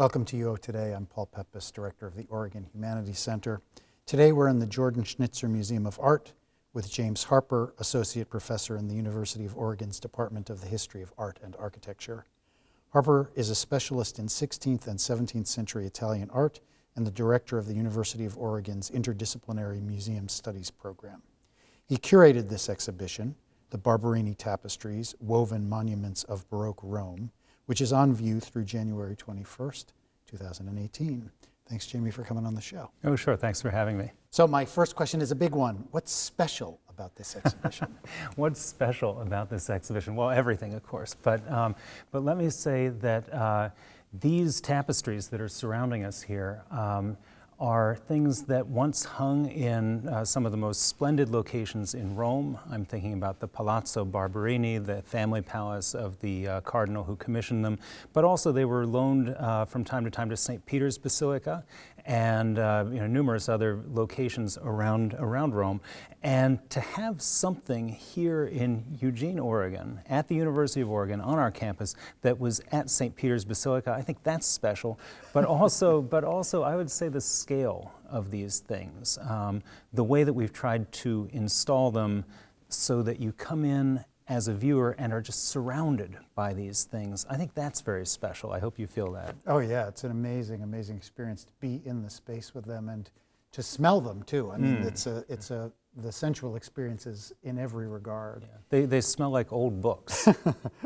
Welcome to UO Today. I'm Paul Peppis, Director of the Oregon Humanities Center. Today we're in the Jordan Schnitzer Museum of Art with James Harper, Associate Professor in the University of Oregon's Department of the History of Art and Architecture. Harper is a specialist in 16th and 17th century Italian art and the director of the University of Oregon's Interdisciplinary Museum Studies program. He curated this exhibition, the Barberini Tapestries, Woven Monuments of Baroque Rome, which is on view through January 21st, 2018. Thanks, Jamie, for coming on the show. Oh, sure. Thanks for having me. So, my first question is a big one. What's special about this exhibition? What's special about this exhibition? Well, everything, of course. But, um, but let me say that uh, these tapestries that are surrounding us here. Um, are things that once hung in uh, some of the most splendid locations in Rome. I'm thinking about the Palazzo Barberini, the family palace of the uh, cardinal who commissioned them, but also they were loaned uh, from time to time to St. Peter's Basilica and uh, you know, numerous other locations around, around Rome. And to have something here in Eugene, Oregon, at the University of Oregon, on our campus, that was at St. Peter's Basilica, I think that's special. But also, but also I would say the scale of these things, um, the way that we've tried to install them so that you come in as a viewer and are just surrounded by these things. I think that's very special. I hope you feel that. Oh, yeah, it's an amazing, amazing experience to be in the space with them and to smell them too. I mean, mm. it's a, it's a, the sensual experiences in every regard. Yeah. They, they smell like old books.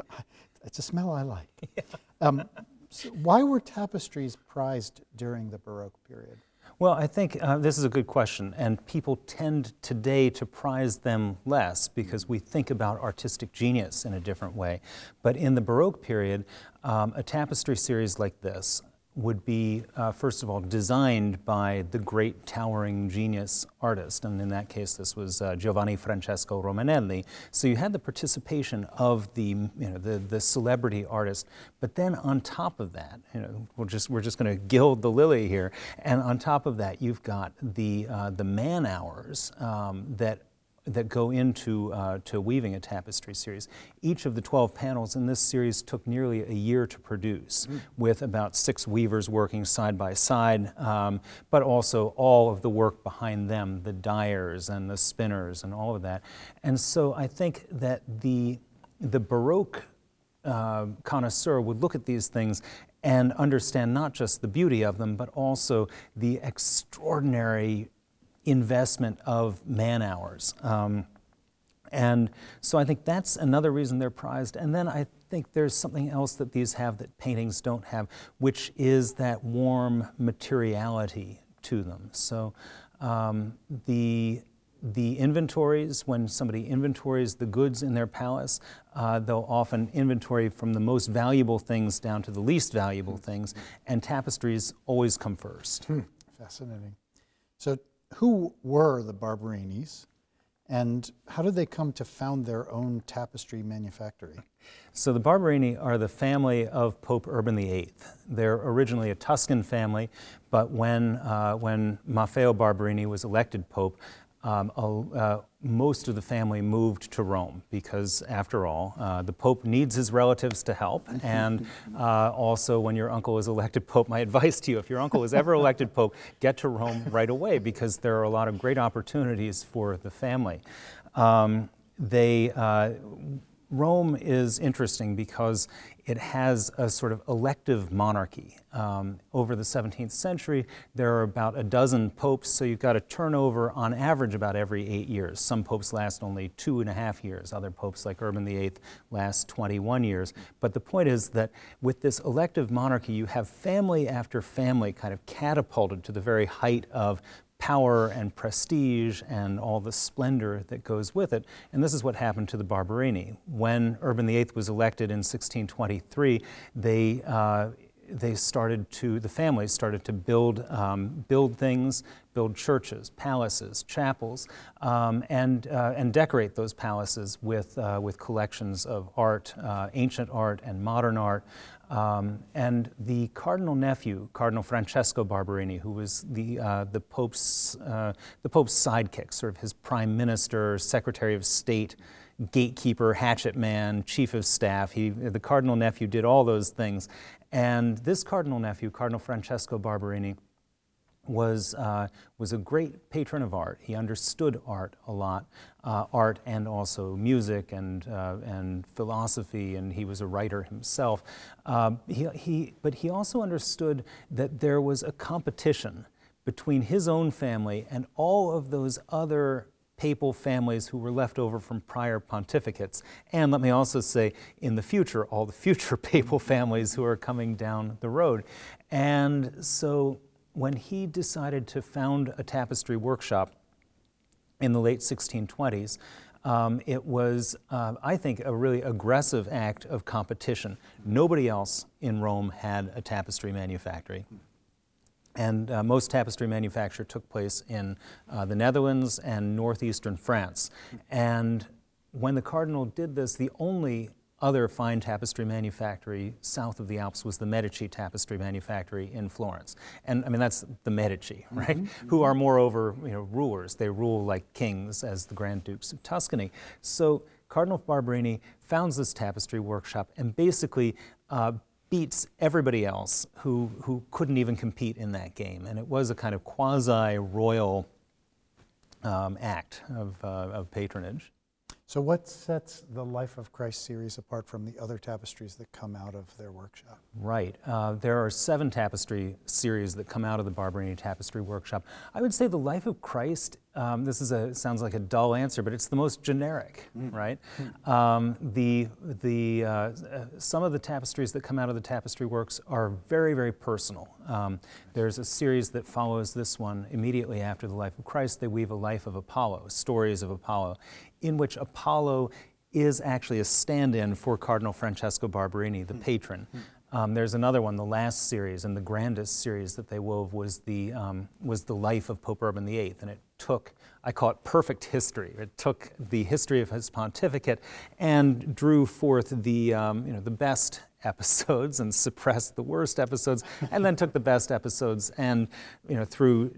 it's a smell I like. Yeah. Um, so why were tapestries prized during the Baroque period? Well, I think uh, this is a good question, and people tend today to prize them less because we think about artistic genius in a different way. But in the Baroque period, um, a tapestry series like this, would be, uh, first of all, designed by the great towering genius artist. And in that case, this was uh, Giovanni Francesco Romanelli. So you had the participation of the, you know, the, the celebrity artist. But then on top of that, you know, we're just, we're just going to gild the lily here. And on top of that, you've got the, uh, the man hours um, that that go into uh, to weaving a tapestry series. Each of the 12 panels in this series took nearly a year to produce, mm. with about six weavers working side by side, um, but also all of the work behind them, the dyers and the spinners and all of that. And so I think that the, the Baroque uh, connoisseur would look at these things and understand not just the beauty of them, but also the extraordinary investment of man hours. Um, and so I think that's another reason they're prized. And then I think there's something else that these have that paintings don't have, which is that warm materiality to them. So um, the the inventories, when somebody inventories the goods in their palace, uh, they'll often inventory from the most valuable things down to the least valuable things, and tapestries always come first. Hmm. Fascinating. So who were the Barberinis and how did they come to found their own tapestry manufactory? So the Barberini are the family of Pope Urban VIII. They're originally a Tuscan family, but when, uh, when Maffeo Barberini was elected Pope, um, uh, most of the family moved to Rome because, after all, uh, the Pope needs his relatives to help. And uh, also, when your uncle is elected Pope, my advice to you if your uncle is ever elected Pope, get to Rome right away because there are a lot of great opportunities for the family. Um, they uh, Rome is interesting because it has a sort of elective monarchy. Um, over the 17th century, there are about a dozen popes, so you've got a turnover on average about every eight years. Some popes last only two and a half years. Other popes, like Urban VIII, last 21 years. But the point is that with this elective monarchy, you have family after family kind of catapulted to the very height of power and prestige and all the splendor that goes with it. And this is what happened to the Barberini. When Urban VIII was elected in 1623, they uh, they started to, the families started to build, um, build things, build churches, palaces, chapels, um, and, uh, and decorate those palaces with, uh, with collections of art, uh, ancient art and modern art. Um, and the cardinal nephew, Cardinal Francesco Barberini, who was the, uh, the, Pope's, uh, the Pope's sidekick, sort of his prime minister, secretary of state gatekeeper, hatchet man, chief of staff. He, the cardinal nephew did all those things. And this cardinal nephew, Cardinal Francesco Barberini, was, uh, was a great patron of art. He understood art a lot, uh, art and also music and, uh, and philosophy, and he was a writer himself. Um, he, he, but he also understood that there was a competition between his own family and all of those other papal families who were left over from prior pontificates. And let me also say, in the future, all the future papal families who are coming down the road. And so when he decided to found a tapestry workshop in the late 1620s, um, it was, uh, I think, a really aggressive act of competition. Nobody else in Rome had a tapestry manufactory. And uh, most tapestry manufacture took place in uh, the Netherlands and northeastern France. And when the cardinal did this, the only other fine tapestry manufactory south of the Alps was the Medici tapestry manufactory in Florence. And I mean, that's the Medici, mm-hmm. right? Mm-hmm. Who are moreover, you know, rulers. They rule like kings as the Grand Dukes of Tuscany. So Cardinal Barberini founds this tapestry workshop and basically uh, beats everybody else who, who couldn't even compete in that game. And it was a kind of quasi royal um, act of, uh, of patronage. So, what sets the Life of Christ series apart from the other tapestries that come out of their workshop? Right. Uh, there are seven tapestry series that come out of the Barberini Tapestry Workshop. I would say the Life of Christ. Um, this is a sounds like a dull answer, but it's the most generic, mm. right? Mm. Um, the the uh, uh, some of the tapestries that come out of the tapestry works are very very personal. Um, there's a series that follows this one immediately after the Life of Christ. They weave a life of Apollo, stories of Apollo in which Apollo is actually a stand in for Cardinal Francesco Barberini, the patron. Um, there's another one, the last series, and the grandest series that they wove was the, um, was the life of Pope Urban VIII. And it took, I call it perfect history. It took the history of his pontificate and drew forth the, um, you know, the best episodes and suppressed the worst episodes, and then took the best episodes and, you know, through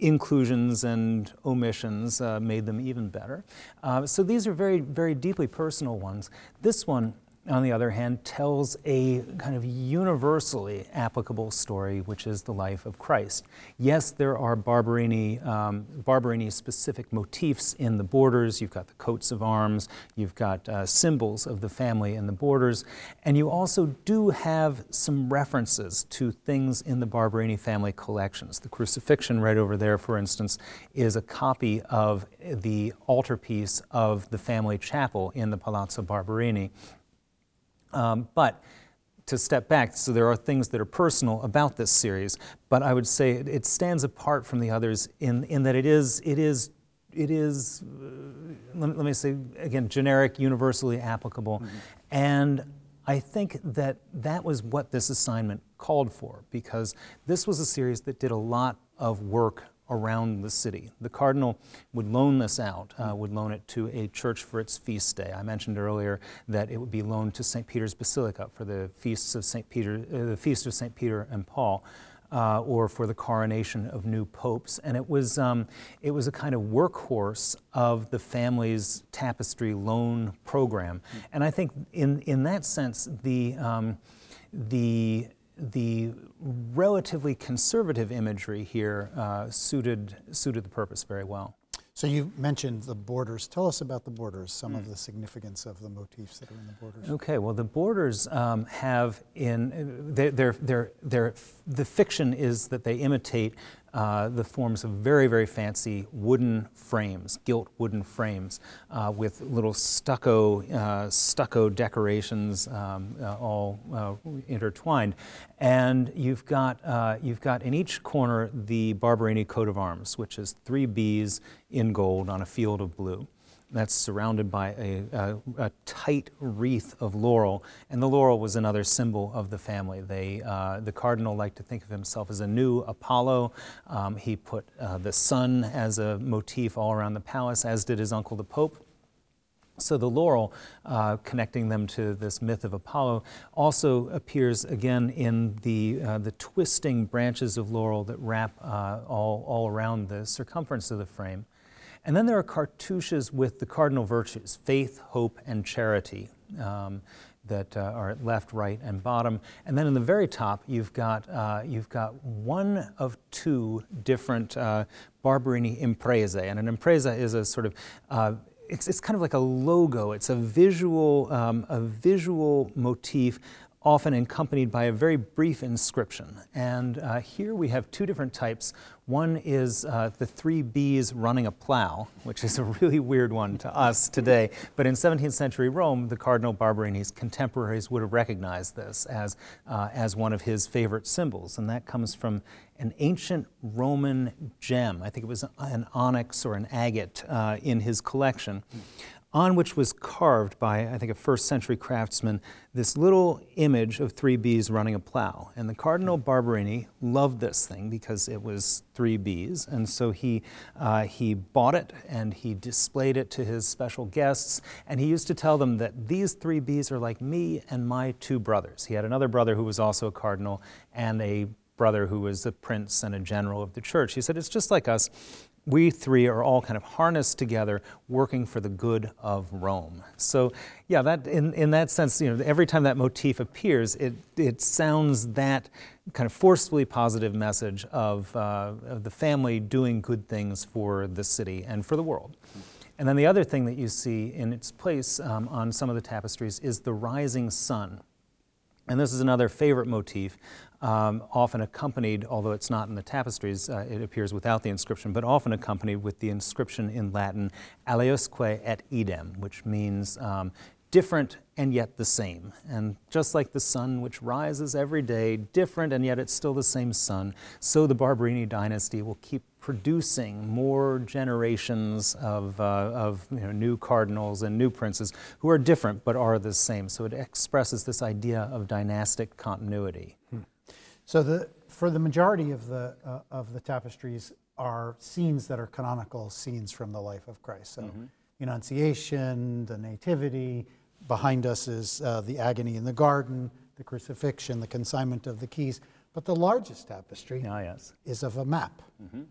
inclusions and omissions uh, made them even better. Uh, so these are very, very deeply personal ones. This one on the other hand, tells a kind of universally applicable story, which is the life of Christ. Yes, there are Barberini, um, Barberini specific motifs in the borders. You've got the coats of arms, you've got uh, symbols of the family in the borders, and you also do have some references to things in the Barberini family collections. The crucifixion, right over there, for instance, is a copy of the altarpiece of the family chapel in the Palazzo Barberini. Um, but to step back, so there are things that are personal about this series, but I would say it, it stands apart from the others in, in that it is, it is, it is uh, let, let, me say again, generic, universally applicable. Mm-hmm. And I think that that was what this assignment called for because this was a series that did a lot of work around the city. The cardinal would loan this out, uh, would loan it to a church for its feast day. I mentioned earlier that it would be loaned to St. Peter's Basilica for the feasts of St. Peter, uh, the feast of St. Peter and Paul. Uh, or for the coronation of new popes. And it was, um, it was a kind of workhorse of the family's tapestry loan program. And I think in, in that sense, the, um, the the relatively conservative imagery here uh, suited, suited the purpose very well. So you mentioned the borders. Tell us about the borders, some mm. of the significance of the motifs that are in the borders. Okay, well, the borders um, have in, they're, they're, they're, they're, the fiction is that they imitate uh, the forms of very, very fancy wooden frames, gilt wooden frames, uh, with little stucco, uh, stucco decorations um, uh, all uh, intertwined. And you've got, you've got in each corner the Barberini coat of arms, which is three Bs in gold on a field of blue that's surrounded by a, a, a, tight wreath of laurel, and the laurel was another symbol of the family. They, uh, the cardinal liked to think of himself as a new Apollo. Um, he put uh, the sun as a motif all around the palace, as did his uncle the Pope. So the laurel, uh, connecting them to this myth of Apollo, also appears again in the, uh, the twisting branches of laurel that wrap uh, all, all around the circumference of the frame. And then there are cartouches with the cardinal virtues faith, hope, and charity. Um, that uh, are at left, right, and bottom. And then in the very top, you've got, uh, you've got one of two different uh, Barberini imprese. And an impresa is a sort of uh, it's, it's kind of like a logo. It's a visual, um, a visual motif often accompanied by a very brief inscription. And uh, here we have two different types. One is uh, the three bees running a plow, which is a really weird one to us today. But in 17th century Rome, the Cardinal Barberini's contemporaries would have recognized this as, uh, as one of his favorite symbols. And that comes from an ancient Roman gem. I think it was an onyx or an agate uh, in his collection on which was carved by, I think, a first century craftsman, this little image of three bees running a plow. And the Cardinal Barberini loved this thing because it was three bees. And so he, uh, he bought it and he displayed it to his special guests. And he used to tell them that these three bees are like me and my two brothers. He had another brother who was also a cardinal and a brother who was a prince and a general of the church. He said, It's just like us we three are all kind of harnessed together working for the good of Rome. So, yeah, that in, in that sense, you know, every time that motif appears, it, it sounds that kind of forcefully positive message of, uh, of the family doing good things for the city and for the world. And then the other thing that you see in its place um, on some of the tapestries is the rising sun. And this is another favorite motif um, often accompanied, although it's not in the tapestries, uh, it appears without the inscription, but often accompanied with the inscription in Latin, aliusque et idem, which means um, different and yet the same. And just like the sun, which rises every day, different and yet it's still the same sun, so the Barberini dynasty will keep producing more generations of, uh, of you know, new cardinals and new princes who are different but are the same. So it expresses this idea of dynastic continuity. Hmm. So the, for the majority of the, uh, of the tapestries are scenes that are canonical scenes from the life of Christ. So mm-hmm. Annunciation, the Nativity, behind us is uh, the agony in the garden, the crucifixion, the consignment of the keys. But the largest tapestry oh, yes. is of a map. Mm-hmm.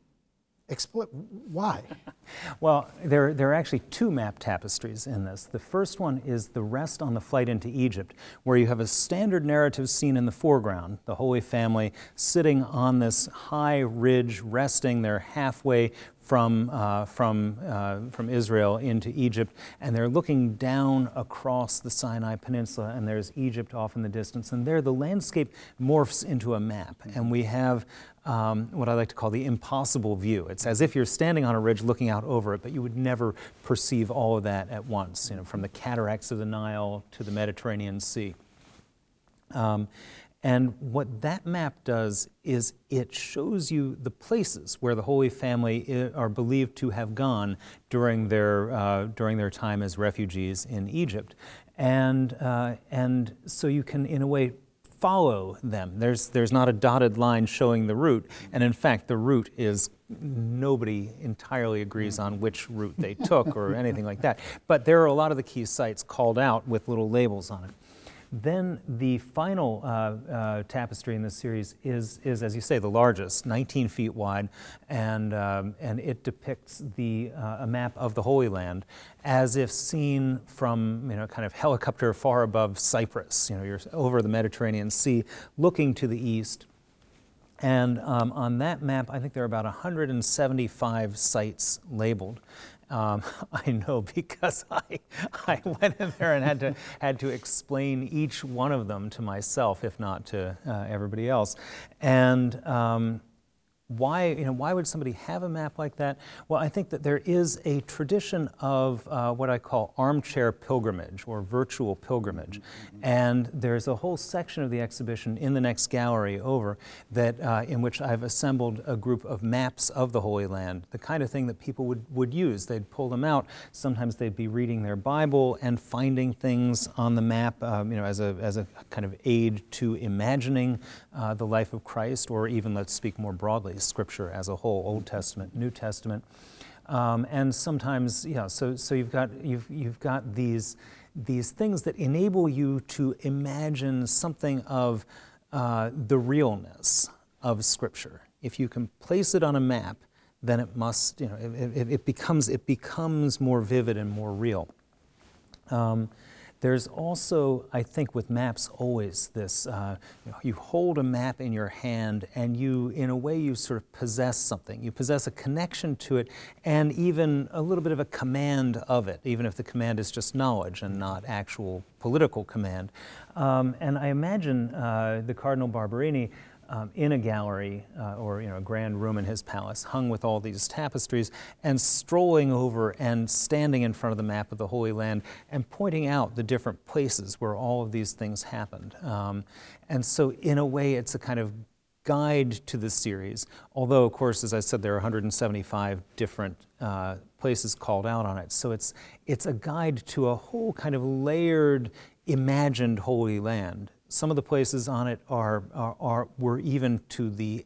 Expl- why? well, there, there are actually two map tapestries in this. The first one is the rest on the flight into Egypt, where you have a standard narrative scene in the foreground, the Holy Family sitting on this high ridge, resting. They're halfway from, uh, from, uh, from Israel into Egypt, and they're looking down across the Sinai Peninsula, and there's Egypt off in the distance. And there, the landscape morphs into a map, and we have um, what I like to call the impossible view. It's as if you're standing on a ridge looking out over it, but you would never perceive all of that at once, you know, from the cataracts of the Nile to the Mediterranean Sea. Um, and what that map does is it shows you the places where the Holy Family are believed to have gone during their, uh, during their time as refugees in Egypt. And, uh, and so you can, in a way, follow them. There's, there's not a dotted line showing the route. And in fact, the route is nobody entirely agrees on which route they took or anything like that. But there are a lot of the key sites called out with little labels on it. Then the final uh, uh, tapestry in this series is, is, as you say, the largest, 19 feet wide, and, um, and it depicts the, uh, a map of the Holy Land as if seen from, you know, kind of helicopter far above Cyprus. You know, you're over the Mediterranean Sea, looking to the east. And um, on that map, I think there are about 175 sites labeled. Um, I know because I, I went in there and had to, had to explain each one of them to myself, if not to uh, everybody else. And um, why, you know, why would somebody have a map like that? Well, I think that there is a tradition of uh, what I call armchair pilgrimage or virtual pilgrimage. Mm-hmm. And there's a whole section of the exhibition in the next gallery over that, uh, in which I've assembled a group of maps of the Holy Land, the kind of thing that people would, would use. They'd pull them out. Sometimes they'd be reading their Bible and finding things on the map, um, you know, as a, as a kind of aid to imagining uh, the life of Christ, or even, let's speak more broadly, Scripture as a whole, Old Testament, New Testament. Um, and sometimes, yeah, so, so you've, got, you've, you've got these, these things that enable you to imagine something of uh, the realness of Scripture. If you can place it on a map, then it must, you know, it, it, it becomes, it becomes more vivid and more real. Um, there's also, I think, with maps, always this uh, you, know, you, hold a map in your hand and you, in a way, you sort of possess something. You possess a connection to it and even a little bit of a command of it, even if the command is just knowledge and not actual political command. Um, and I imagine uh, the Cardinal Barberini um, in a gallery uh, or you know, a grand room in his palace, hung with all these tapestries, and strolling over and standing in front of the map of the Holy Land and pointing out the different places where all of these things happened. Um, and so, in a way, it's a kind of guide to the series, although, of course, as I said, there are 175 different uh, places called out on it. So, it's, it's a guide to a whole kind of layered, imagined Holy Land some of the places on it are, are, are were even to the,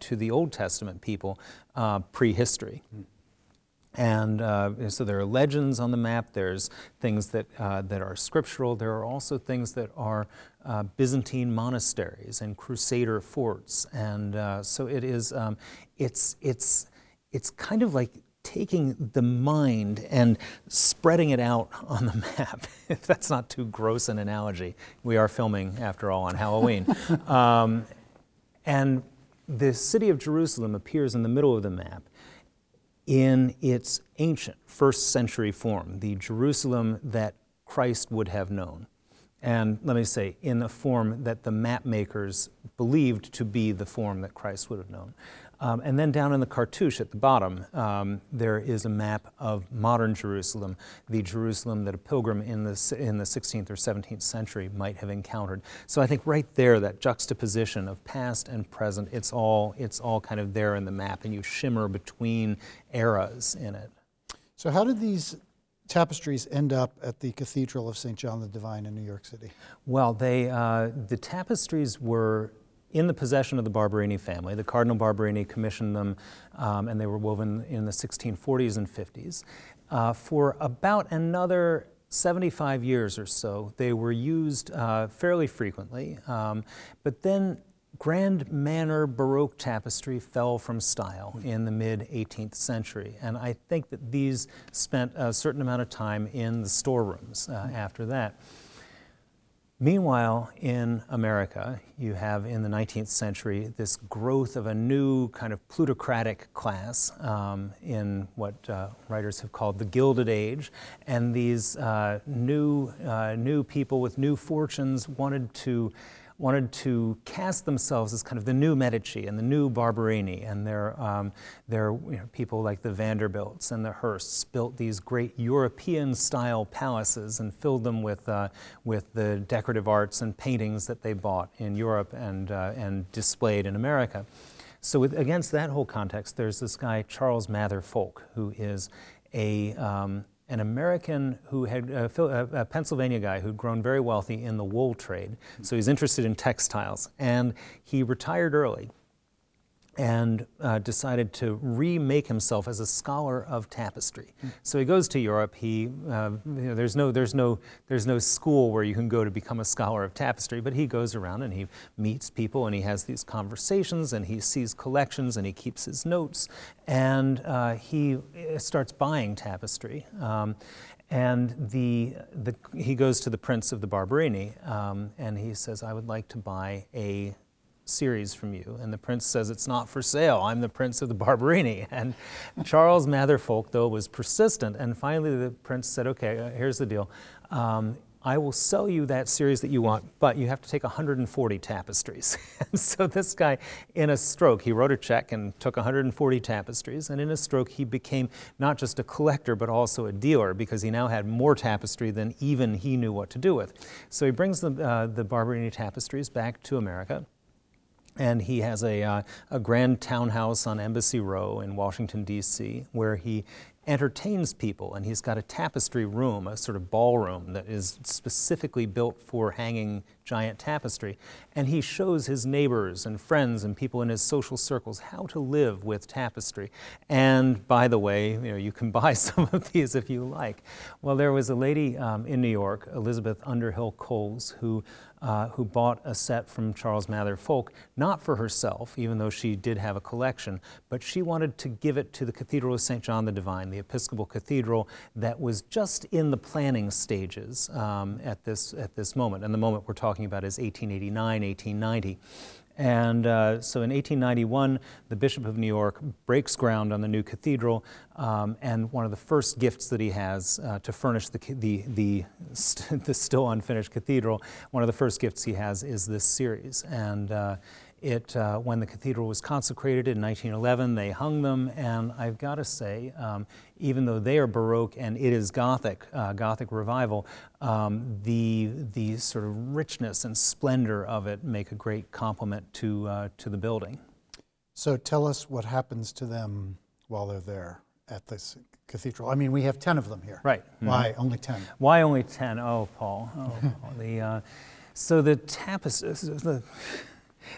to the Old Testament people uh, prehistory. And uh, so there are legends on the map. There's things that, uh, that are scriptural. There are also things that are uh, Byzantine monasteries and Crusader forts. And uh, so it is. Um, it's it's it's kind of like taking the mind and spreading it out on the map, if that's not too gross an analogy. We are filming, after all, on Halloween. um, and the city of Jerusalem appears in the middle of the map in its ancient first century form, the Jerusalem that Christ would have known. And let me say, in the form that the map makers believed to be the form that Christ would have known. Um, and then down in the cartouche at the bottom, um, there is a map of modern Jerusalem, the Jerusalem that a pilgrim in the, in the 16th or 17th century might have encountered. So I think right there, that juxtaposition of past and present, it's all, it's all kind of there in the map, and you shimmer between eras in it. So, how did these tapestries end up at the Cathedral of St. John the Divine in New York City? Well, they, uh, the tapestries were in the possession of the Barberini family. The Cardinal Barberini commissioned them, um, and they were woven in the 1640s and 50s. Uh, for about another 75 years or so, they were used uh, fairly frequently. Um, but then grand manner Baroque tapestry fell from style in the mid 18th century. And I think that these spent a certain amount of time in the storerooms uh, after that. Meanwhile, in America, you have in the 19th century this growth of a new kind of plutocratic class um, in what uh, writers have called the Gilded Age. And these uh, new, uh, new people with new fortunes wanted to wanted to cast themselves as kind of the new Medici and the new Barberini, and their, um, their you know, people like the Vanderbilts and the Hearsts built these great European-style palaces and filled them with, uh, with the decorative arts and paintings that they bought in Europe and, uh, and displayed in America. So with, against that whole context, there's this guy, Charles Mather Ffoulke, who is a, um, an American who had, a Pennsylvania guy who'd grown very wealthy in the wool trade. So he's interested in textiles. And he retired early and uh, decided to remake himself as a scholar of tapestry. Mm. So he goes to Europe. He, uh, you know, there's, no, there's, no, there's no school where you can go to become a scholar of tapestry, but he goes around and he meets people and he has these conversations and he sees collections and he keeps his notes and uh, he uh, starts buying tapestry. Um, and the, the, he goes to the Prince of the Barberini um, and he says, I would like to buy a series from you. And the prince says, It's not for sale. I'm the prince of the Barberini. And Charles Mather Ffoulke, though, was persistent. And finally, the prince said, Okay, uh, here's the deal. Um, I will sell you that series that you want, but you have to take 140 tapestries. so this guy, in a stroke, he wrote a check and took 140 tapestries. And in a stroke, he became not just a collector, but also a dealer because he now had more tapestry than even he knew what to do with. So he brings the, uh, the Barberini tapestries back to America. And he has a, uh, a grand townhouse on Embassy Row in Washington, D.C., where he entertains people. And he's got a tapestry room, a sort of ballroom that is specifically built for hanging giant tapestry. And he shows his neighbors and friends and people in his social circles how to live with tapestry. And by the way, you know, you can buy some of these if you like. Well, there was a lady um, in New York, Elizabeth Underhill Coles, who uh, who bought a set from Charles Mather Ffoulke, not for herself, even though she did have a collection, but she wanted to give it to the Cathedral of St. John the Divine, the Episcopal Cathedral that was just in the planning stages um, at, this, at this moment. And the moment we're talking about is 1889, 1890. And uh, so in 1891, the Bishop of New York breaks ground on the new cathedral, um, and one of the first gifts that he has uh, to furnish the, the, the, st- the, still unfinished cathedral, one of the first gifts he has is this series. And uh, it, uh, when the cathedral was consecrated in 1911, they hung them, and I've got to say, um, even though they are Baroque and it is Gothic, uh, Gothic revival, um, the, the sort of richness and splendor of it make a great complement to, uh, to the building. So tell us what happens to them while they're there at this cathedral. I mean, we have 10 of them here. Right. Why mm-hmm. only 10? Why only 10? Oh, Paul. Oh, Paul. the, uh, so the tapestry,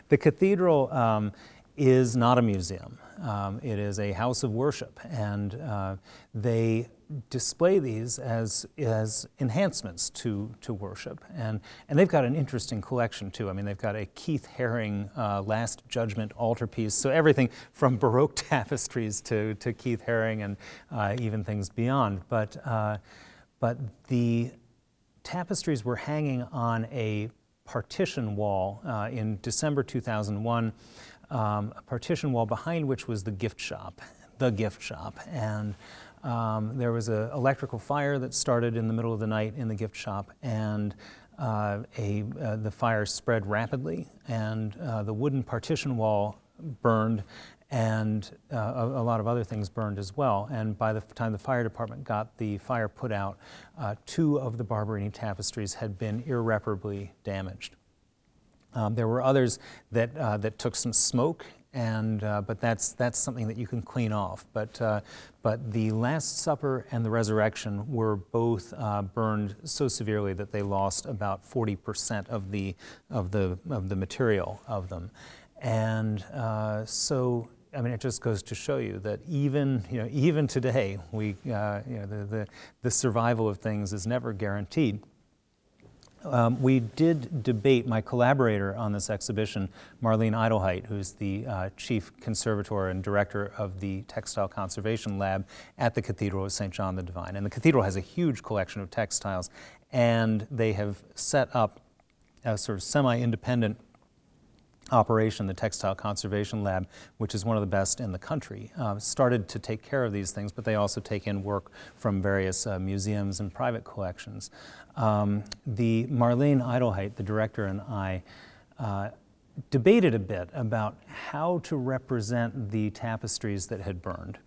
the, the cathedral um, is not a museum. Um, it is a house of worship, and uh, they display these as, as enhancements to, to worship. And, and they've got an interesting collection, too. I mean, they've got a Keith Haring uh, Last Judgment altarpiece, so everything from Baroque tapestries to, to Keith Haring and uh, even things beyond. But, uh, but the tapestries were hanging on a partition wall uh, in December 2001, um, a partition wall behind which was the gift shop, the gift shop. And um, there was an electrical fire that started in the middle of the night in the gift shop, and uh, a, uh, the fire spread rapidly, and uh, the wooden partition wall burned, and uh, a, a, lot of other things burned as well. And by the time the fire department got the fire put out, uh, two of the Barberini tapestries had been irreparably damaged. Um, there were others that, uh, that took some smoke, and, uh, but that's, that's something that you can clean off. But, uh, but the Last Supper and the Resurrection were both uh, burned so severely that they lost about 40% of the, of, the, of the material of them. And uh, so I mean, it just goes to show you that even, you know, even today, we, uh, you know, the, the, the, survival of things is never guaranteed. Um, we did debate my collaborator on this exhibition, Marlene Eidelheit, who's the uh, chief conservator and director of the Textile Conservation Lab at the Cathedral of St. John the Divine. And the cathedral has a huge collection of textiles, and they have set up a sort of semi independent operation, the Textile Conservation Lab, which is one of the best in the country, uh, started to take care of these things, but they also take in work from various uh, museums and private collections. Um, the Marlene Eidelheit, the director, and I uh, debated a bit about how to represent the tapestries that had burned.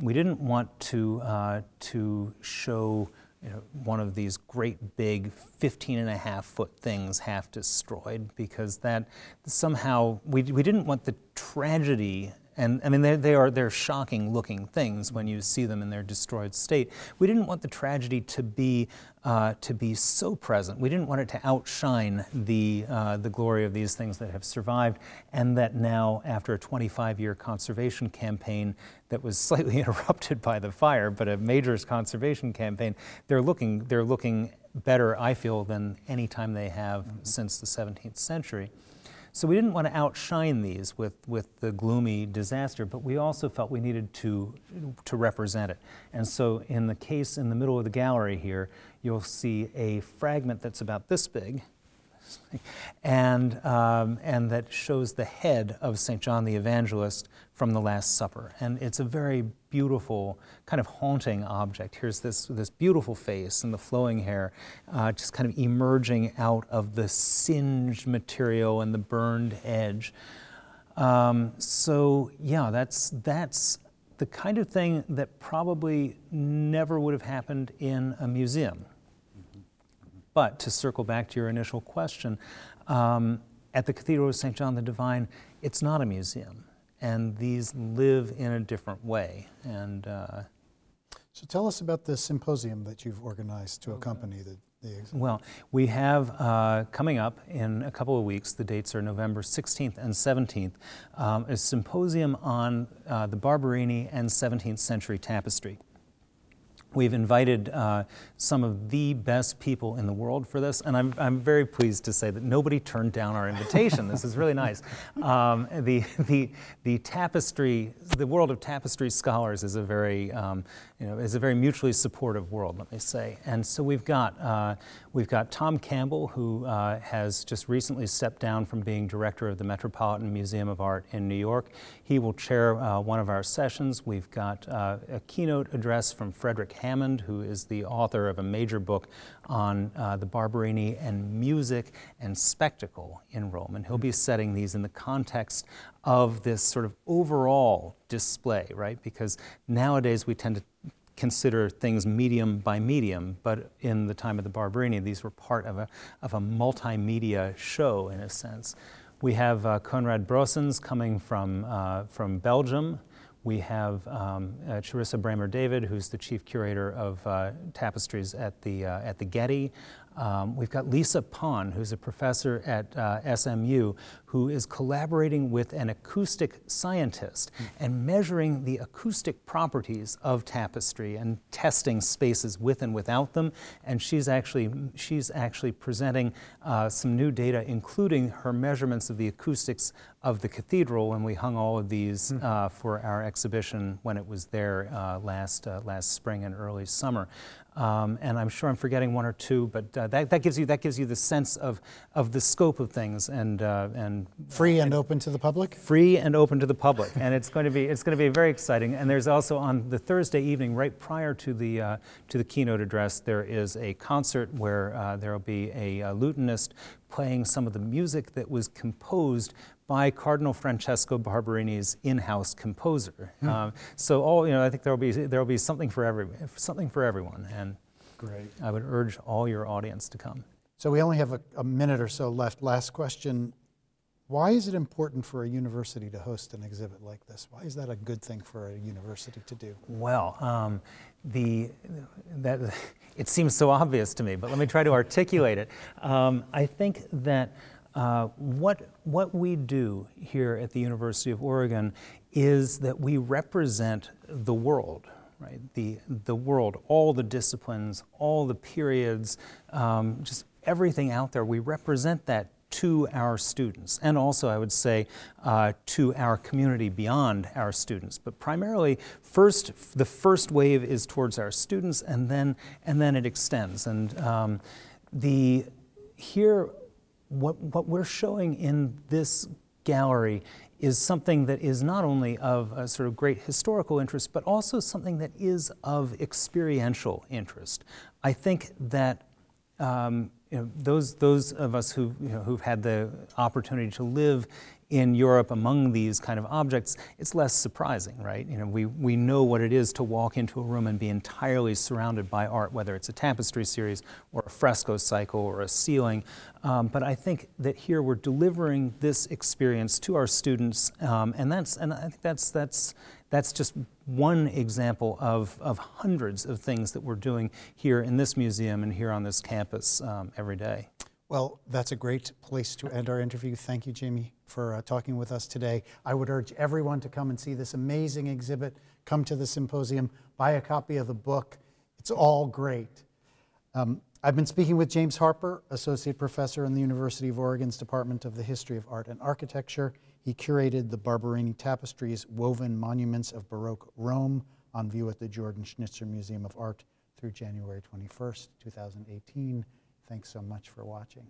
We didn't want to, uh, to show you know, one of these great big 15 and a half foot things half destroyed because that somehow we, we didn't want the tragedy and I mean, they, they are they're shocking looking things when you see them in their destroyed state. We didn't want the tragedy to be uh, to be so present. We didn't want it to outshine the uh, the glory of these things that have survived, and that now, after a 25-year conservation campaign that was slightly interrupted by the fire, but a major conservation campaign, they're looking they're looking better, I feel, than any time they have mm-hmm. since the 17th century. So we didn't want to outshine these with, with the gloomy disaster, but we also felt we needed to, to represent it. And so in the case in the middle of the gallery here, you'll see a fragment that's about this big, and, um, and that shows the head of St. John the Evangelist from the Last Supper. And it's a very beautiful, kind of haunting object. Here's this, this beautiful face and the flowing hair uh, just kind of emerging out of the singed material and the burned edge. Um, so, yeah, that's, that's the kind of thing that probably never would have happened in a museum. But to circle back to your initial question, um, at the Cathedral of St. John the Divine, it's not a museum, and these live in a different way. And uh, so, tell us about the symposium that you've organized to accompany the? Well, we have uh, coming up in a couple of weeks, the dates are November 16th and 17th, um, a symposium on uh, the Barberini and 17th century tapestry. We've invited uh, some of the best people in the world for this, and I'm, I'm very pleased to say that nobody turned down our invitation. this is really nice. Um, the, the, the tapestry, the world of tapestry scholars is a very, um, you know, is a very mutually supportive world, let me say. And so we've got, uh, we've got Tom Campbell, who uh, has just recently stepped down from being director of the Metropolitan Museum of Art in New York. He will chair uh, one of our sessions. We've got uh, a keynote address from Frederick Hammond, who is the author of a major book on uh, the Barberini and music and spectacle in Rome. And he'll be setting these in the context of this sort of overall display, right? Because nowadays we tend to consider things medium by medium, but in the time of the Barberini, these were part of a, of a multimedia show in a sense. We have uh, Koenraad Brosens coming from, uh, from Belgium. We have um, uh, Charissa Bremer-David, who's the chief curator of uh, tapestries at the, uh, at the Getty. Um, we've got Lisa Pon, who's a professor at uh, SMU, who is collaborating with an acoustic scientist and measuring the acoustic properties of tapestry and testing spaces with and without them. And she's actually, she's actually presenting uh, some new data, including her measurements of the acoustics of the cathedral when we hung all of these uh, for our exhibition when it was there uh, last, uh, last spring and early summer. Um, and I'm sure I'm forgetting one or two, but uh, that, that, gives you, that gives you the sense of, of the scope of things and, uh, and Free and open to the public? free and open to the public, and it's going to be it's going to be very exciting. And there's also on the Thursday evening, right prior to the uh, to the keynote address, there is a concert where uh, there will be a, uh lutenist playing some of the music that was composed by Cardinal Francesco Barberini's in-house composer. Um, so all you know, I think there will be there will be something for every something for everyone, and Great. I would urge all your audience to come. So we only have a, a minute or so left. Last question. Why is it important for a university to host an exhibit like this? Why is that a good thing for a university to do? Well, um, the, that, it seems so obvious to me, but let me try to articulate it. Um, I think that uh, what, what we do here at the University of Oregon is that we represent the world, right? The, the world, all the disciplines, all the periods, um, just everything out there. We represent that to our students, and also, I would say, uh, to our community beyond our students. But primarily, first, the first wave is towards our students, and then, and then it extends. And um, the here, what, what we're showing in this gallery is something that is not only of a sort of great historical interest, but also something that is of experiential interest. I think that um, you know, those, those of us who, you know, who've had the opportunity to live in Europe among these kind of objects, it's less surprising, right? You know, we, we know what it is to walk into a room and be entirely surrounded by art, whether it's a tapestry series or a fresco cycle or a ceiling. Um, but I think that here we're delivering this experience to our students, um, and that's and I think that's that's that's just one example of, of hundreds of things that we're doing here in this museum and here on this campus um, every day. Well, that's a great place to end our interview. Thank you, Jamie, for uh, talking with us today. I would urge everyone to come and see this amazing exhibit. Come to the symposium, buy a copy of the book. It's all great. Um, I've been speaking with James Harper, Associate Professor in the University of Oregon's Department of the History of Art and Architecture. He curated the Barberini tapestries, woven monuments of Baroque Rome, on view at the Jordan Schnitzer Museum of Art through January 21st, 2018. Thanks so much for watching.